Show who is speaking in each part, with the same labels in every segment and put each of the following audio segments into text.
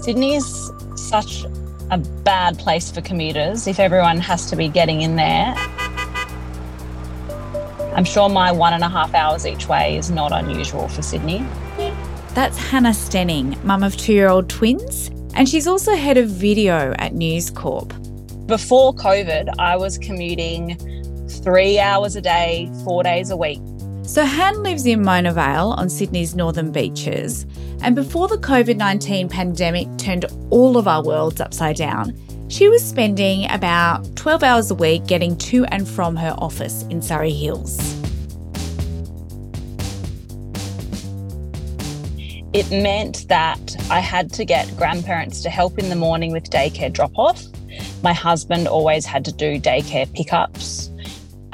Speaker 1: Sydney's such a bad place for commuters if everyone has to be getting in there. I'm sure my one and a half hours each way is not unusual for Sydney.
Speaker 2: That's Hannah Stenning, mum of two year old twins, and she's also head of video at News Corp.
Speaker 1: Before COVID, I was commuting three hours a day, four days a week.
Speaker 2: So, Han lives in Mona Vale on Sydney's northern beaches. And before the COVID 19 pandemic turned all of our worlds upside down, she was spending about 12 hours a week getting to and from her office in Surry Hills.
Speaker 1: It meant that I had to get grandparents to help in the morning with daycare drop off. My husband always had to do daycare pickups.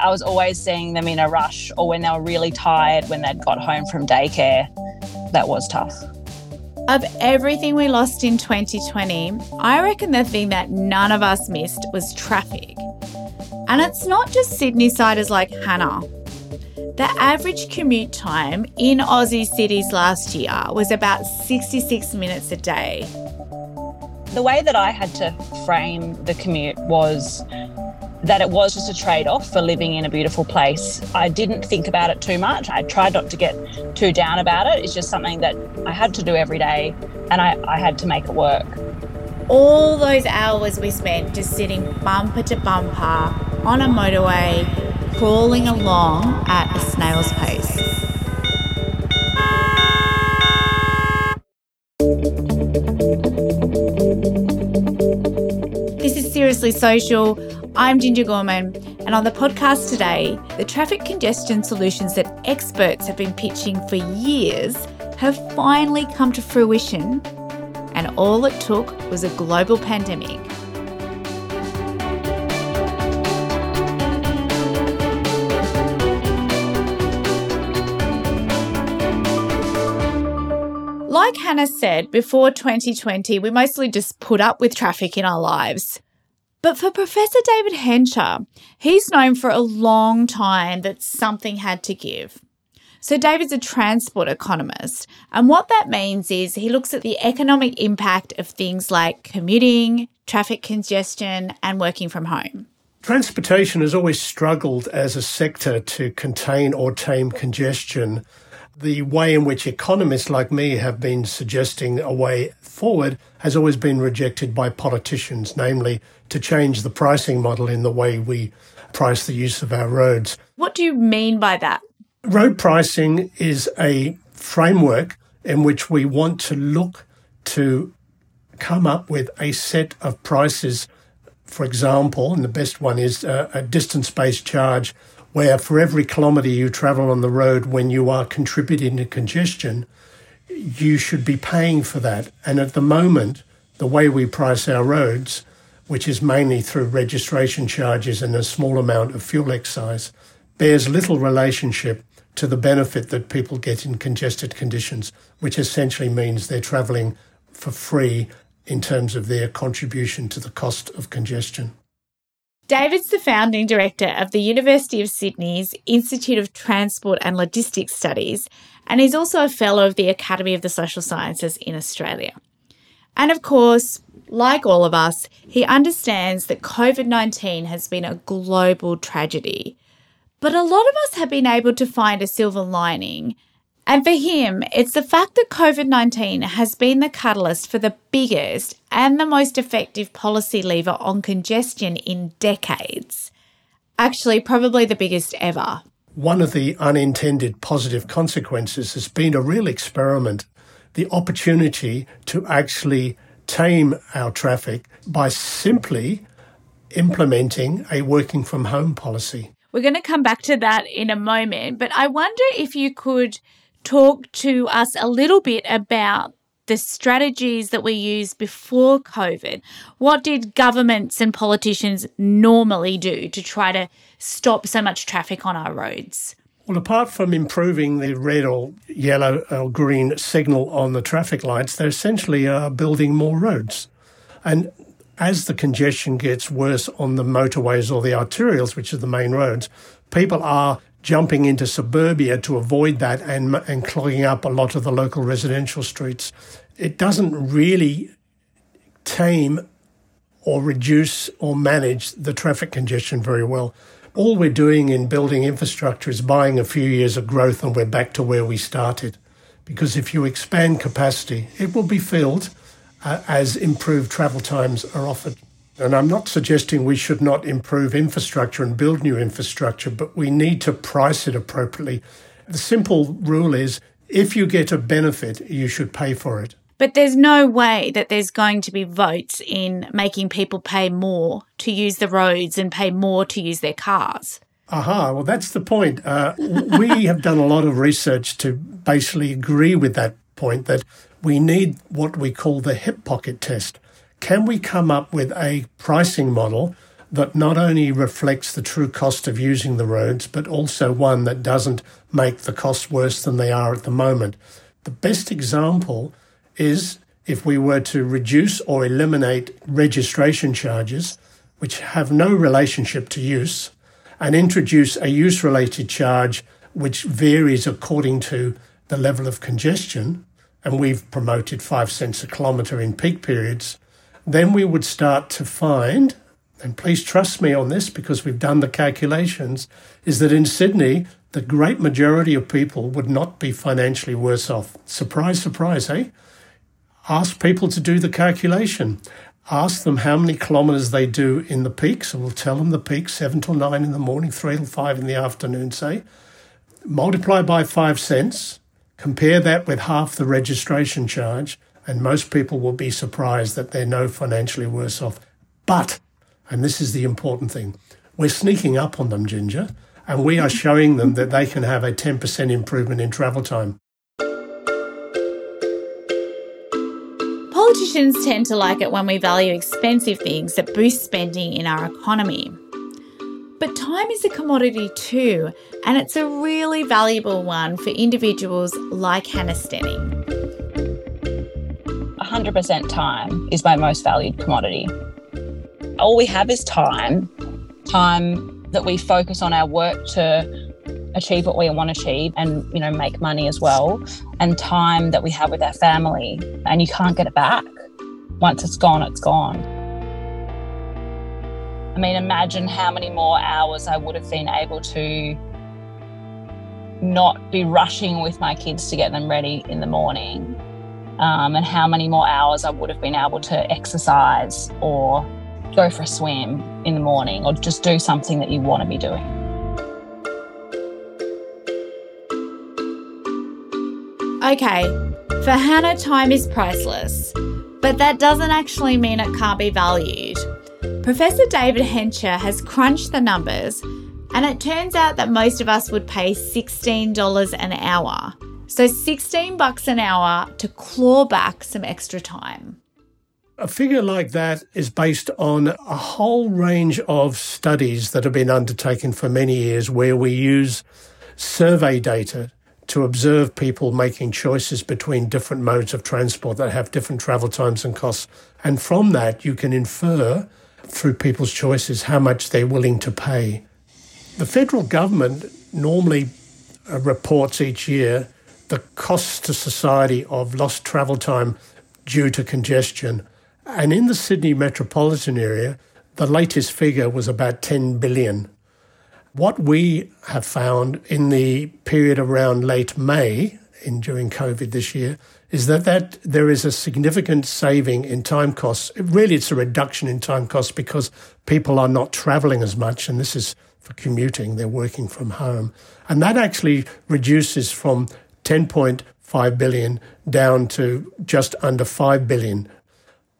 Speaker 1: I was always seeing them in a rush or when they were really tired when they'd got home from daycare. That was tough.
Speaker 2: Of everything we lost in 2020, I reckon the thing that none of us missed was traffic. And it's not just Sydney siders like Hannah. The average commute time in Aussie cities last year was about 66 minutes a day.
Speaker 1: The way that I had to frame the commute was that it was just a trade off for living in a beautiful place. I didn't think about it too much. I tried not to get too down about it. It's just something that I had to do every day and I, I had to make it work.
Speaker 2: All those hours we spent just sitting bumper to bumper on a motorway, crawling along at a snail's pace. Social. I'm Ginger Gorman, and on the podcast today, the traffic congestion solutions that experts have been pitching for years have finally come to fruition, and all it took was a global pandemic. Like Hannah said, before 2020, we mostly just put up with traffic in our lives. But for Professor David Hensher, he's known for a long time that something had to give. So, David's a transport economist, and what that means is he looks at the economic impact of things like commuting, traffic congestion, and working from home.
Speaker 3: Transportation has always struggled as a sector to contain or tame congestion. The way in which economists like me have been suggesting a way forward has always been rejected by politicians, namely to change the pricing model in the way we price the use of our roads.
Speaker 2: What do you mean by that?
Speaker 3: Road pricing is a framework in which we want to look to come up with a set of prices. For example, and the best one is uh, a, a distance based charge where for every kilometre you travel on the road when you are contributing to congestion, you should be paying for that. And at the moment, the way we price our roads, which is mainly through registration charges and a small amount of fuel excise, bears little relationship to the benefit that people get in congested conditions, which essentially means they're travelling for free in terms of their contribution to the cost of congestion.
Speaker 2: David's the founding director of the University of Sydney's Institute of Transport and Logistics Studies, and he's also a fellow of the Academy of the Social Sciences in Australia. And of course, like all of us, he understands that COVID 19 has been a global tragedy. But a lot of us have been able to find a silver lining. And for him, it's the fact that COVID 19 has been the catalyst for the biggest and the most effective policy lever on congestion in decades. Actually, probably the biggest ever.
Speaker 3: One of the unintended positive consequences has been a real experiment the opportunity to actually tame our traffic by simply implementing a working from home policy.
Speaker 2: We're going to come back to that in a moment, but I wonder if you could talk to us a little bit about the strategies that we used before COVID. What did governments and politicians normally do to try to stop so much traffic on our roads?
Speaker 3: Well, apart from improving the red or yellow or green signal on the traffic lights, they essentially are building more roads. And as the congestion gets worse on the motorways or the arterials, which are the main roads, people are jumping into suburbia to avoid that and, and clogging up a lot of the local residential streets. It doesn't really tame or reduce or manage the traffic congestion very well. All we're doing in building infrastructure is buying a few years of growth and we're back to where we started. Because if you expand capacity, it will be filled uh, as improved travel times are offered. And I'm not suggesting we should not improve infrastructure and build new infrastructure, but we need to price it appropriately. The simple rule is if you get a benefit, you should pay for it.
Speaker 2: But there's no way that there's going to be votes in making people pay more to use the roads and pay more to use their cars.
Speaker 3: Aha, well, that's the point. Uh, we have done a lot of research to basically agree with that point that we need what we call the hip pocket test. Can we come up with a pricing model that not only reflects the true cost of using the roads, but also one that doesn't make the costs worse than they are at the moment? The best example is if we were to reduce or eliminate registration charges, which have no relationship to use, and introduce a use related charge which varies according to the level of congestion, and we've promoted five cents a kilometre in peak periods, then we would start to find, and please trust me on this because we've done the calculations, is that in Sydney, the great majority of people would not be financially worse off. Surprise, surprise, eh? Ask people to do the calculation. Ask them how many kilometres they do in the peak. So we'll tell them the peak, 7 till 9 in the morning, 3 till 5 in the afternoon, say. Multiply by 5 cents, compare that with half the registration charge, and most people will be surprised that they're no financially worse off. But, and this is the important thing, we're sneaking up on them, Ginger, and we are showing them that they can have a 10% improvement in travel time.
Speaker 2: Politicians tend to like it when we value expensive things that boost spending in our economy. But time is a commodity too, and it's a really valuable one for individuals like Hannah Stenning.
Speaker 1: 100% time is my most valued commodity. All we have is time, time that we focus on our work to achieve what we want to achieve and you know make money as well and time that we have with our family and you can't get it back. Once it's gone it's gone. I mean imagine how many more hours i would have been able to not be rushing with my kids to get them ready in the morning um, and how many more hours I would have been able to exercise or go for a swim in the morning or just do something that you want to be doing.
Speaker 2: Okay, for Hannah, time is priceless, but that doesn't actually mean it can't be valued. Professor David Hensher has crunched the numbers, and it turns out that most of us would pay $16 an hour so 16 bucks an hour to claw back some extra time.
Speaker 3: A figure like that is based on a whole range of studies that have been undertaken for many years where we use survey data to observe people making choices between different modes of transport that have different travel times and costs. And from that, you can infer through people's choices how much they're willing to pay. The federal government normally uh, reports each year the costs to society of lost travel time due to congestion. And in the Sydney metropolitan area, the latest figure was about 10 billion. What we have found in the period around late May, in during COVID this year, is that, that there is a significant saving in time costs. Really, it's a reduction in time costs because people are not traveling as much, and this is for commuting, they're working from home. And that actually reduces from 10.5 billion down to just under 5 billion.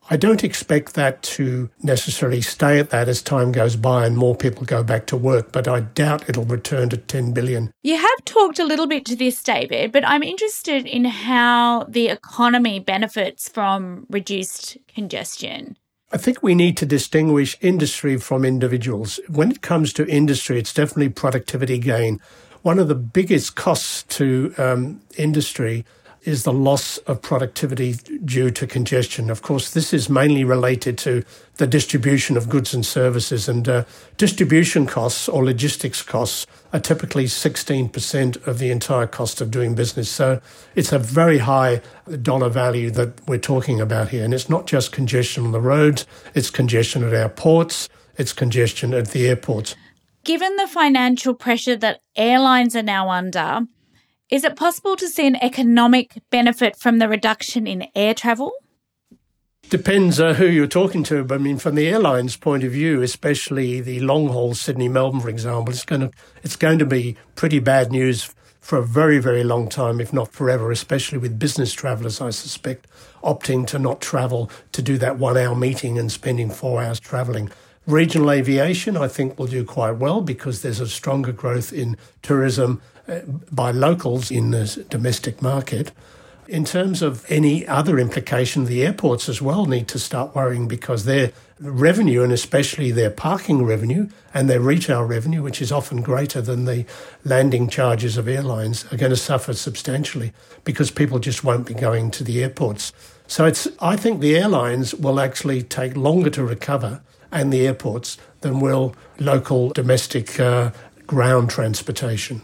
Speaker 3: I don't expect that to necessarily stay at that as time goes by and more people go back to work, but I doubt it'll return to 10 billion.
Speaker 2: You have talked a little bit to this, David, but I'm interested in how the economy benefits from reduced congestion.
Speaker 3: I think we need to distinguish industry from individuals. When it comes to industry, it's definitely productivity gain one of the biggest costs to um, industry is the loss of productivity due to congestion. Of course, this is mainly related to the distribution of goods and services, and uh, distribution costs or logistics costs are typically 16% of the entire cost of doing business. So it's a very high dollar value that we're talking about here. And it's not just congestion on the roads, it's congestion at our ports, it's congestion at the airports.
Speaker 2: Given the financial pressure that airlines are now under, is it possible to see an economic benefit from the reduction in air travel?
Speaker 3: Depends uh, who you're talking to, but I mean, from the airlines' point of view, especially the long haul Sydney Melbourne, for example, it's going to it's going to be pretty bad news for a very very long time, if not forever. Especially with business travellers, I suspect, opting to not travel to do that one hour meeting and spending four hours travelling. Regional aviation, I think, will do quite well because there's a stronger growth in tourism uh, by locals in the domestic market. In terms of any other implication, the airports as well need to start worrying because their revenue, and especially their parking revenue and their retail revenue, which is often greater than the landing charges of airlines, are going to suffer substantially because people just won't be going to the airports. So it's, I think the airlines will actually take longer to recover and the airports than will local domestic uh, ground transportation.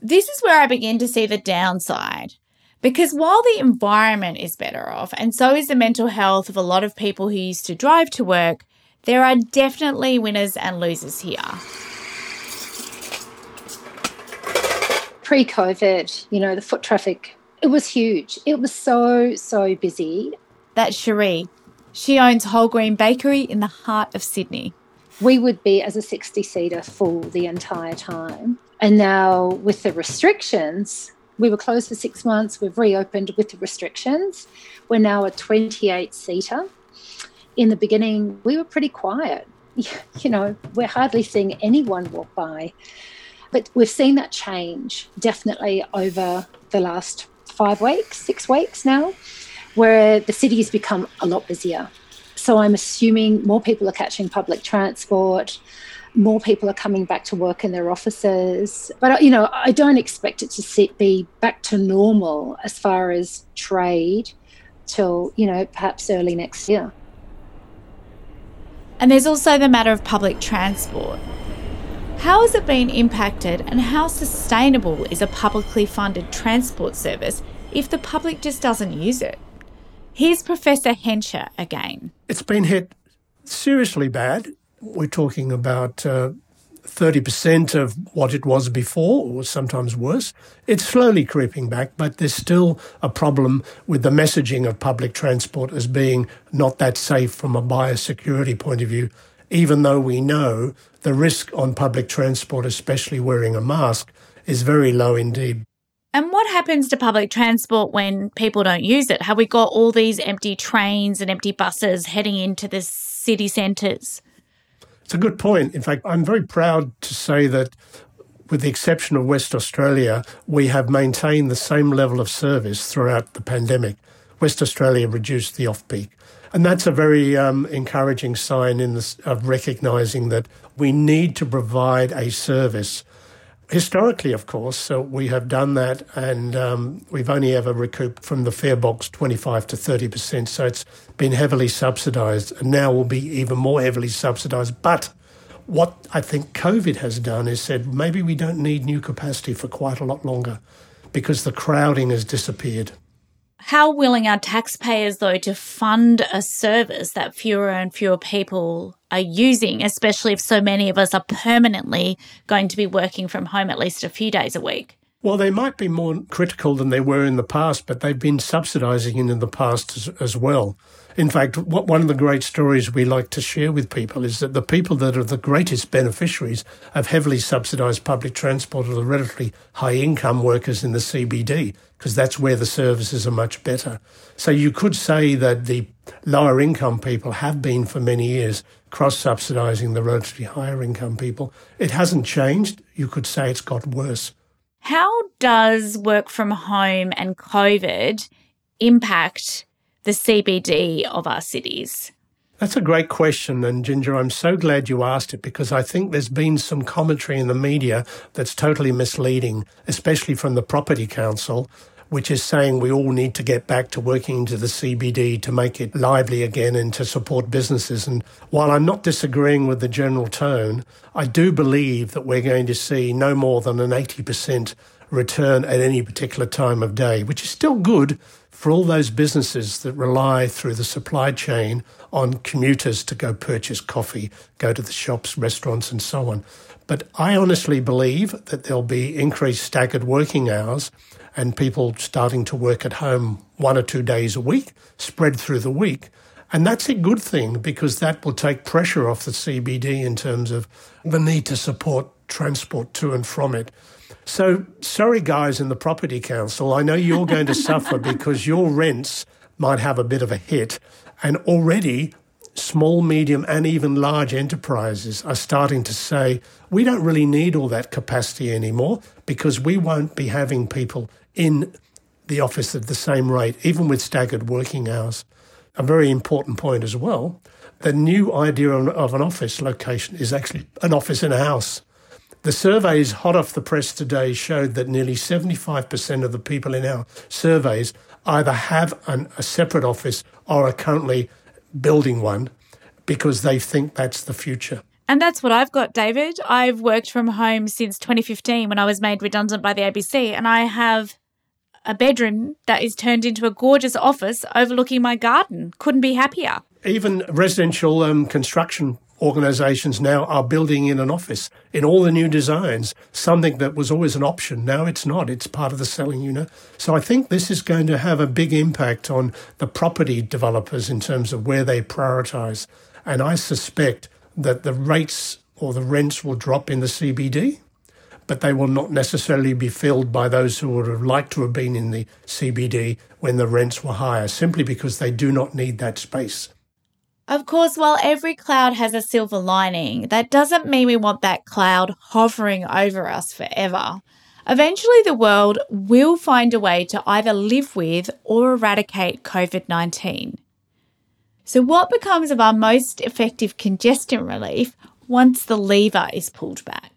Speaker 2: This is where I begin to see the downside. Because while the environment is better off, and so is the mental health of a lot of people who used to drive to work, there are definitely winners and losers here.
Speaker 4: Pre COVID, you know, the foot traffic, it was huge. It was so, so busy.
Speaker 2: That's Cherie. She owns Whole Green Bakery in the heart of Sydney.
Speaker 4: We would be, as a 60 seater, full the entire time. And now, with the restrictions, we were closed for six months. We've reopened with the restrictions. We're now a 28 seater. In the beginning, we were pretty quiet. You know, we're hardly seeing anyone walk by. But we've seen that change definitely over the last five weeks, six weeks now, where the city has become a lot busier. So I'm assuming more people are catching public transport more people are coming back to work in their offices. But, you know, I don't expect it to be back to normal as far as trade till, you know, perhaps early next year.
Speaker 2: And there's also the matter of public transport. How has it been impacted and how sustainable is a publicly funded transport service if the public just doesn't use it? Here's Professor Hensher again.
Speaker 3: It's been hit seriously bad we're talking about uh, 30% of what it was before, or sometimes worse. It's slowly creeping back, but there's still a problem with the messaging of public transport as being not that safe from a biosecurity point of view, even though we know the risk on public transport, especially wearing a mask, is very low indeed.
Speaker 2: And what happens to public transport when people don't use it? Have we got all these empty trains and empty buses heading into the city centres?
Speaker 3: It's a good point. In fact, I'm very proud to say that with the exception of West Australia, we have maintained the same level of service throughout the pandemic. West Australia reduced the off peak. And that's a very um, encouraging sign in of recognising that we need to provide a service Historically, of course, so we have done that, and um, we've only ever recouped from the fare box 25 to 30 percent. So it's been heavily subsidised, and now will be even more heavily subsidised. But what I think COVID has done is said maybe we don't need new capacity for quite a lot longer because the crowding has disappeared.
Speaker 2: How willing are taxpayers, though, to fund a service that fewer and fewer people are using, especially if so many of us are permanently going to be working from home at least a few days a week?
Speaker 3: Well, they might be more critical than they were in the past, but they've been subsidising it in the past as, as well. In fact, what, one of the great stories we like to share with people is that the people that are the greatest beneficiaries of heavily subsidised public transport are the relatively high income workers in the CBD, because that's where the services are much better. So you could say that the lower income people have been for many years cross subsidising the relatively higher income people. It hasn't changed. You could say it's got worse.
Speaker 2: How does work from home and COVID impact the CBD of our cities?
Speaker 3: That's a great question. And Ginger, I'm so glad you asked it because I think there's been some commentary in the media that's totally misleading, especially from the Property Council, which is saying we all need to get back to working into the CBD to make it lively again and to support businesses. And while I'm not disagreeing with the general tone, I do believe that we're going to see no more than an 80% return at any particular time of day, which is still good for all those businesses that rely through the supply chain on commuters to go purchase coffee, go to the shops, restaurants, and so on. But I honestly believe that there'll be increased staggered working hours and people starting to work at home one or two days a week, spread through the week. And that's a good thing because that will take pressure off the CBD in terms of the need to support transport to and from it. So, sorry, guys in the property council, I know you're going to suffer because your rents might have a bit of a hit. And already small, medium, and even large enterprises are starting to say, we don't really need all that capacity anymore because we won't be having people in the office at the same rate, even with staggered working hours. A very important point as well. The new idea of an office location is actually an office in a house. The surveys hot off the press today showed that nearly 75% of the people in our surveys either have an, a separate office or are currently building one because they think that's the future.
Speaker 2: And that's what I've got, David. I've worked from home since 2015 when I was made redundant by the ABC, and I have a bedroom that is turned into a gorgeous office overlooking my garden. Couldn't be happier.
Speaker 3: Even residential um, construction organizations now are building in an office in all the new designs, something that was always an option. Now it's not. It's part of the selling unit. So I think this is going to have a big impact on the property developers in terms of where they prioritize. And I suspect that the rates or the rents will drop in the CBD, but they will not necessarily be filled by those who would have liked to have been in the CBD when the rents were higher, simply because they do not need that space.
Speaker 2: Of course, while every cloud has a silver lining, that doesn't mean we want that cloud hovering over us forever. Eventually, the world will find a way to either live with or eradicate COVID 19. So, what becomes of our most effective congestion relief once the lever is pulled back?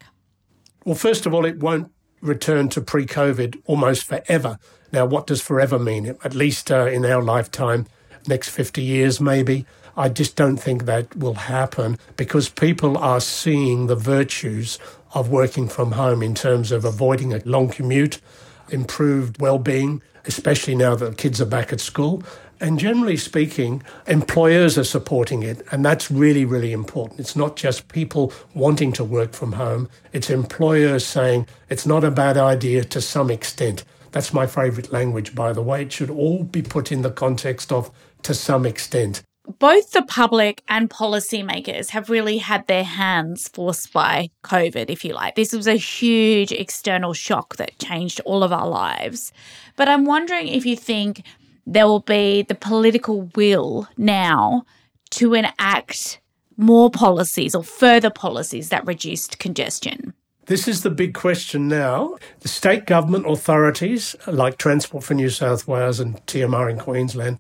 Speaker 3: Well, first of all, it won't return to pre COVID almost forever. Now, what does forever mean? At least uh, in our lifetime, next 50 years maybe. I just don't think that will happen because people are seeing the virtues of working from home in terms of avoiding a long commute, improved well-being, especially now that kids are back at school, and generally speaking, employers are supporting it. And that's really, really important. It's not just people wanting to work from home, it's employers saying it's not a bad idea to some extent. That's my favorite language, by the way. It should all be put in the context of to some extent.
Speaker 2: Both the public and policymakers have really had their hands forced by COVID, if you like. This was a huge external shock that changed all of our lives. But I'm wondering if you think there will be the political will now to enact more policies or further policies that reduced congestion?
Speaker 3: This is the big question now. The state government authorities, like Transport for New South Wales and TMR in Queensland,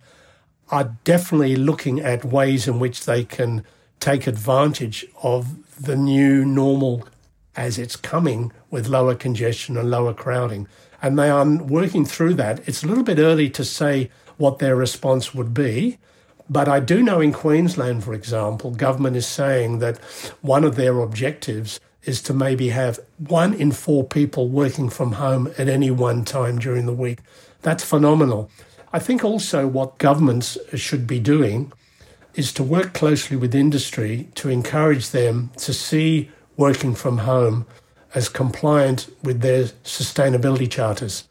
Speaker 3: are definitely looking at ways in which they can take advantage of the new normal as it's coming with lower congestion and lower crowding and they are working through that. It's a little bit early to say what their response would be. But I do know in Queensland, for example, government is saying that one of their objectives is to maybe have one in four people working from home at any one time during the week. That's phenomenal. I think also what governments should be doing is to work closely with industry to encourage them to see working from home as compliant with their sustainability charters.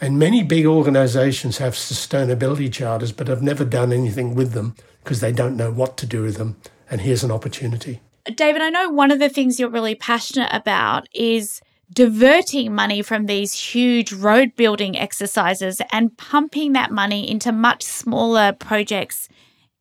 Speaker 3: And many big organizations have sustainability charters, but have never done anything with them because they don't know what to do with them. And here's an opportunity.
Speaker 2: David, I know one of the things you're really passionate about is diverting money from these huge road building exercises and pumping that money into much smaller projects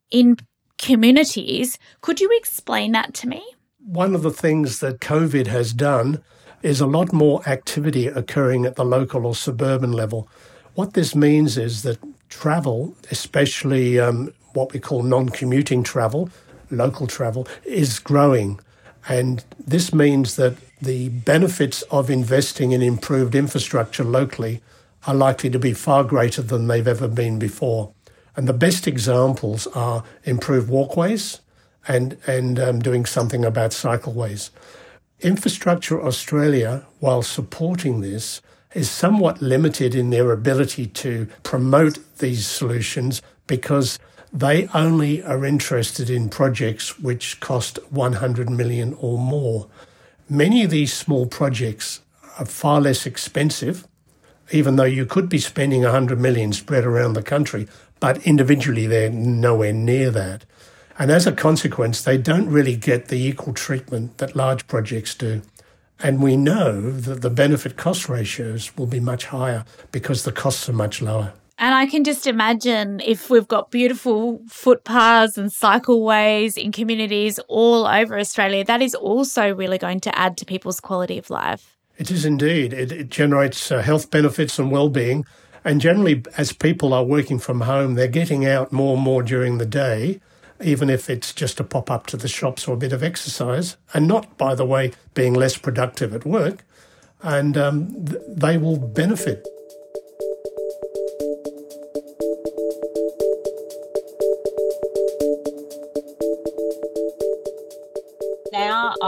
Speaker 2: in communities. Could you explain that to me?
Speaker 3: One of the things that COVID has done is a lot more activity occurring at the local or suburban level. What this means is that travel, especially um, what we call non commuting travel, local travel, is growing. And this means that the benefits of investing in improved infrastructure locally are likely to be far greater than they've ever been before. And the best examples are improved walkways and, and um, doing something about cycleways. Infrastructure Australia, while supporting this, is somewhat limited in their ability to promote these solutions because they only are interested in projects which cost 100 million or more. Many of these small projects are far less expensive, even though you could be spending 100 million spread around the country, but individually they're nowhere near that. And as a consequence, they don't really get the equal treatment that large projects do. And we know that the benefit cost ratios will be much higher because the costs are much lower.
Speaker 2: And I can just imagine if we've got beautiful footpaths and cycleways in communities all over Australia, that is also really going to add to people's quality of life.
Speaker 3: It is indeed. It, it generates uh, health benefits and well-being. And generally, as people are working from home, they're getting out more and more during the day, even if it's just a pop up to the shops or a bit of exercise, and not, by the way, being less productive at work. And um, th- they will benefit.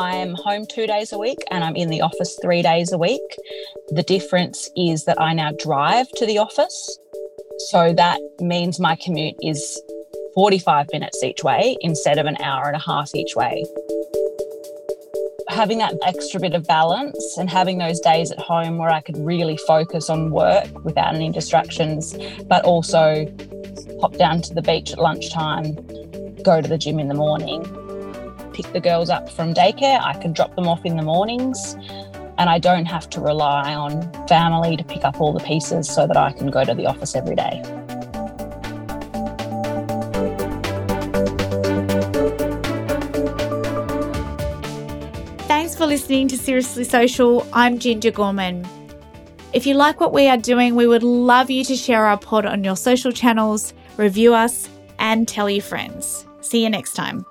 Speaker 1: I'm home two days a week and I'm in the office three days a week. The difference is that I now drive to the office. So that means my commute is 45 minutes each way instead of an hour and a half each way. Having that extra bit of balance and having those days at home where I could really focus on work without any distractions, but also pop down to the beach at lunchtime, go to the gym in the morning, pick the girls up from daycare. I can drop them off in the mornings and I don't have to rely on family to pick up all the pieces so that I can go to the office every day.
Speaker 2: Thanks for listening to Seriously Social. I'm Ginger Gorman. If you like what we are doing, we would love you to share our pod on your social channels, review us, and tell your friends. See you next time.